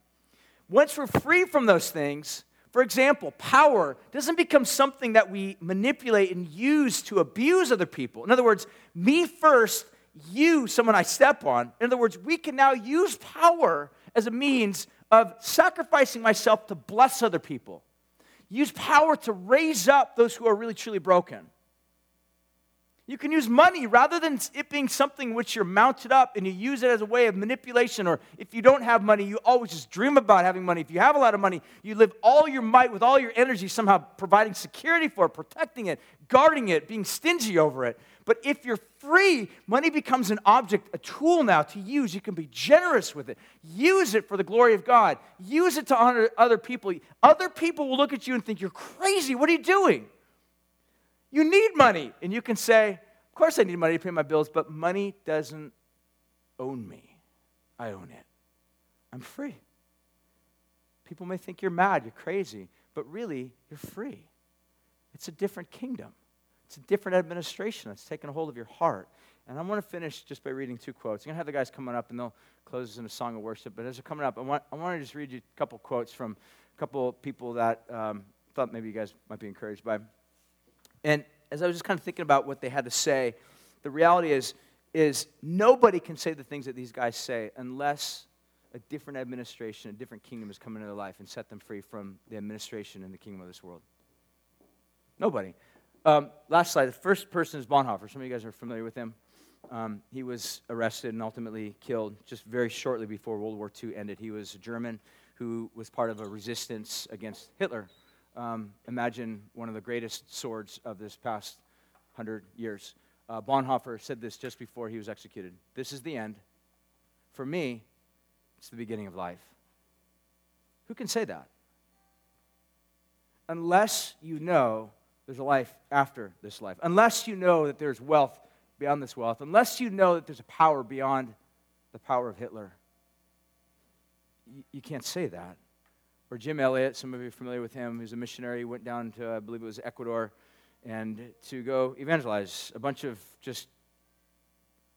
Speaker 1: Once we're free from those things, For example, power doesn't become something that we manipulate and use to abuse other people. In other words, me first, you, someone I step on. In other words, we can now use power as a means of sacrificing myself to bless other people. Use power to raise up those who are really truly broken. You can use money rather than it being something which you're mounted up and you use it as a way of manipulation. Or if you don't have money, you always just dream about having money. If you have a lot of money, you live all your might with all your energy, somehow providing security for it, protecting it, guarding it, being stingy over it. But if you're free, money becomes an object, a tool now to use. You can be generous with it. Use it for the glory of God. Use it to honor other people. Other people will look at you and think, You're crazy. What are you doing? You need money. And you can say, Of course, I need money to pay my bills, but money doesn't own me. I own it. I'm free. People may think you're mad, you're crazy, but really, you're free. It's a different kingdom, it's a different administration that's taken a hold of your heart. And I want to finish just by reading two quotes. I'm going to have the guys coming up and they'll close us in a song of worship. But as they're coming up, I want, I want to just read you a couple quotes from a couple people that um, thought maybe you guys might be encouraged by. And as I was just kind of thinking about what they had to say, the reality is, is nobody can say the things that these guys say unless a different administration, a different kingdom has come into their life and set them free from the administration and the kingdom of this world. Nobody. Um, last slide. The first person is Bonhoeffer. Some of you guys are familiar with him. Um, he was arrested and ultimately killed just very shortly before World War II ended. He was a German who was part of a resistance against Hitler um, imagine one of the greatest swords of this past hundred years. Uh, Bonhoeffer said this just before he was executed. This is the end. For me, it's the beginning of life. Who can say that? Unless you know there's a life after this life, unless you know that there's wealth beyond this wealth, unless you know that there's a power beyond the power of Hitler, you, you can't say that or Jim Elliot, some of you are familiar with him, He's a missionary, went down to, I believe it was Ecuador, and to go evangelize a bunch of just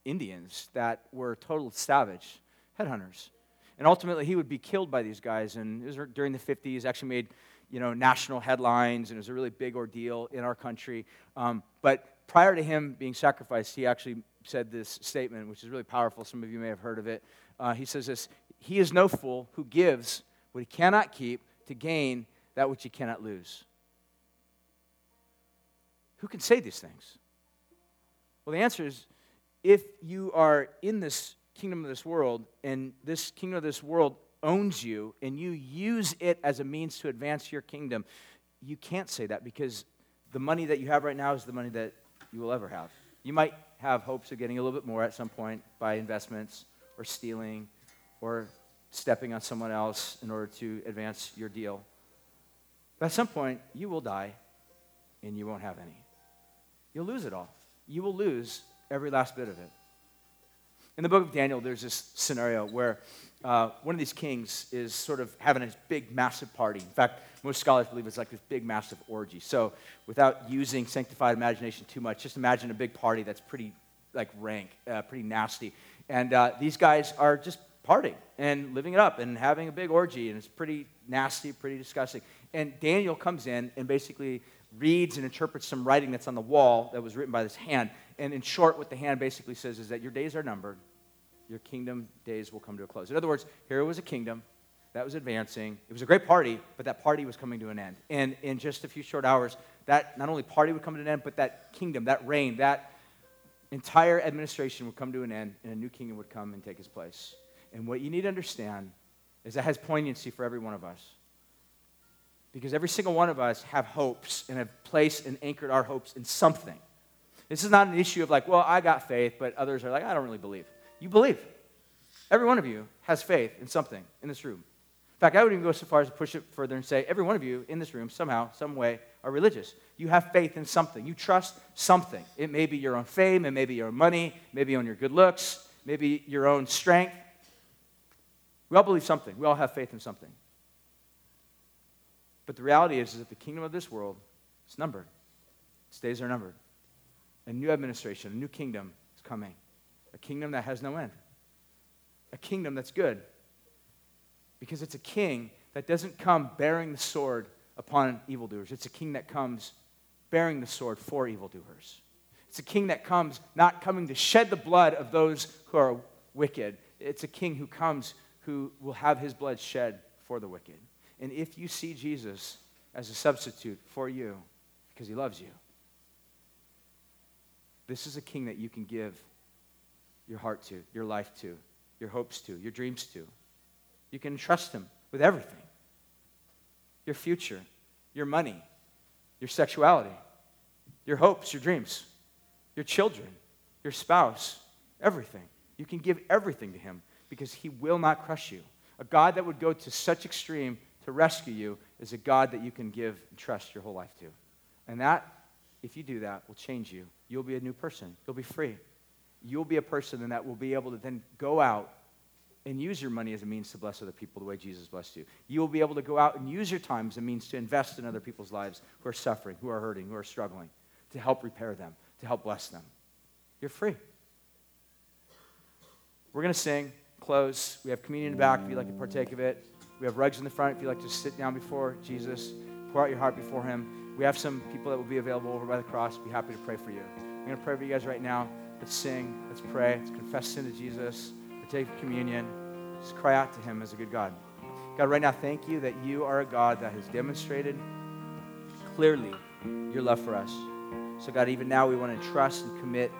Speaker 1: Indians that were total savage headhunters. And ultimately, he would be killed by these guys. And it was during the 50s, actually made you know, national headlines, and it was a really big ordeal in our country. Um, but prior to him being sacrificed, he actually said this statement, which is really powerful. Some of you may have heard of it. Uh, he says this He is no fool who gives what he cannot keep to gain that which he cannot lose. Who can say these things? Well, the answer is if you are in this kingdom of this world and this kingdom of this world owns you and you use it as a means to advance your kingdom, you can't say that because the money that you have right now is the money that you will ever have. You might have hopes of getting a little bit more at some point by investments or stealing or stepping on someone else in order to advance your deal. But at some point, you will die and you won't have any. You'll lose it all. You will lose every last bit of it. In the book of Daniel, there's this scenario where uh, one of these kings is sort of having a big, massive party. In fact, most scholars believe it's like this big, massive orgy. So, without using sanctified imagination too much, just imagine a big party that's pretty, like, rank, uh, pretty nasty. And uh, these guys are just partying and living it up and having a big orgy, and it's pretty nasty, pretty disgusting. And Daniel comes in and basically reads and interprets some writing that's on the wall that was written by this hand. And in short, what the hand basically says is that your days are numbered, your kingdom days will come to a close. In other words, here was a kingdom that was advancing. It was a great party, but that party was coming to an end. And in just a few short hours, that not only party would come to an end, but that kingdom, that reign, that entire administration would come to an end, and a new kingdom would come and take its place. And what you need to understand is that has poignancy for every one of us. Because every single one of us have hopes and have placed and anchored our hopes in something. This is not an issue of like, well, I got faith, but others are like, I don't really believe. You believe. Every one of you has faith in something in this room. In fact, I would even go so far as to push it further and say, every one of you in this room, somehow, some way, are religious. You have faith in something. You trust something. It may be your own fame, it may be your own money, maybe on your good looks, maybe your own strength, we all believe something. We all have faith in something. But the reality is, is that the kingdom of this world is numbered. Its days are numbered. A new administration, a new kingdom is coming. A kingdom that has no end. A kingdom that's good. Because it's a king that doesn't come bearing the sword upon evildoers. It's a king that comes bearing the sword for evildoers. It's a king that comes not coming to shed the blood of those who are wicked. It's a king who comes who will have his blood shed for the wicked. And if you see Jesus as a substitute for you because he loves you, this is a king that you can give your heart to, your life to, your hopes to, your dreams to. You can trust him with everything your future, your money, your sexuality, your hopes, your dreams, your children, your spouse, everything. You can give everything to him because he will not crush you. A God that would go to such extreme to rescue you is a God that you can give and trust your whole life to. And that, if you do that, will change you. You'll be a new person. You'll be free. You'll be a person that will be able to then go out and use your money as a means to bless other people the way Jesus blessed you. You will be able to go out and use your time as a means to invest in other people's lives who are suffering, who are hurting, who are struggling, to help repair them, to help bless them. You're free. We're going to sing, close. We have communion in the back if you'd like to partake of it. We have rugs in the front if you'd like to sit down before Jesus, pour out your heart before Him. We have some people that will be available over by the cross. Be happy to pray for you. I'm going to pray for you guys right now. Let's sing. Let's pray. Let's confess sin to Jesus take communion, just cry out to Him as a good God. God, right now, thank you that you are a God that has demonstrated clearly your love for us. So, God, even now we want to trust and commit,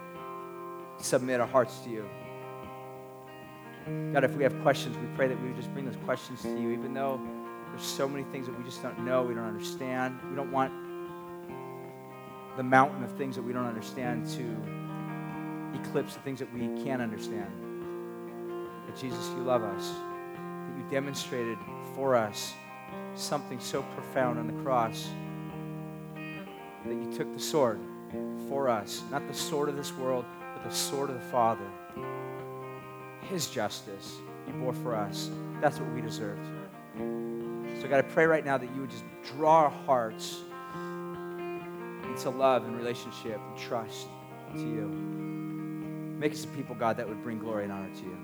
Speaker 1: submit our hearts to you. God, if we have questions, we pray that we would just bring those questions to you, even though there's so many things that we just don't know, we don't understand. We don't want the mountain of things that we don't understand to eclipse the things that we can understand. But Jesus, you love us, that you demonstrated for us something so profound on the cross that you took the sword for us, not the sword of this world, but the sword of the Father. His justice you bore for us. That's what we deserved. So, God, I pray right now that you would just draw our hearts into love and relationship and trust to you. Make us a people, God, that would bring glory and honor to you.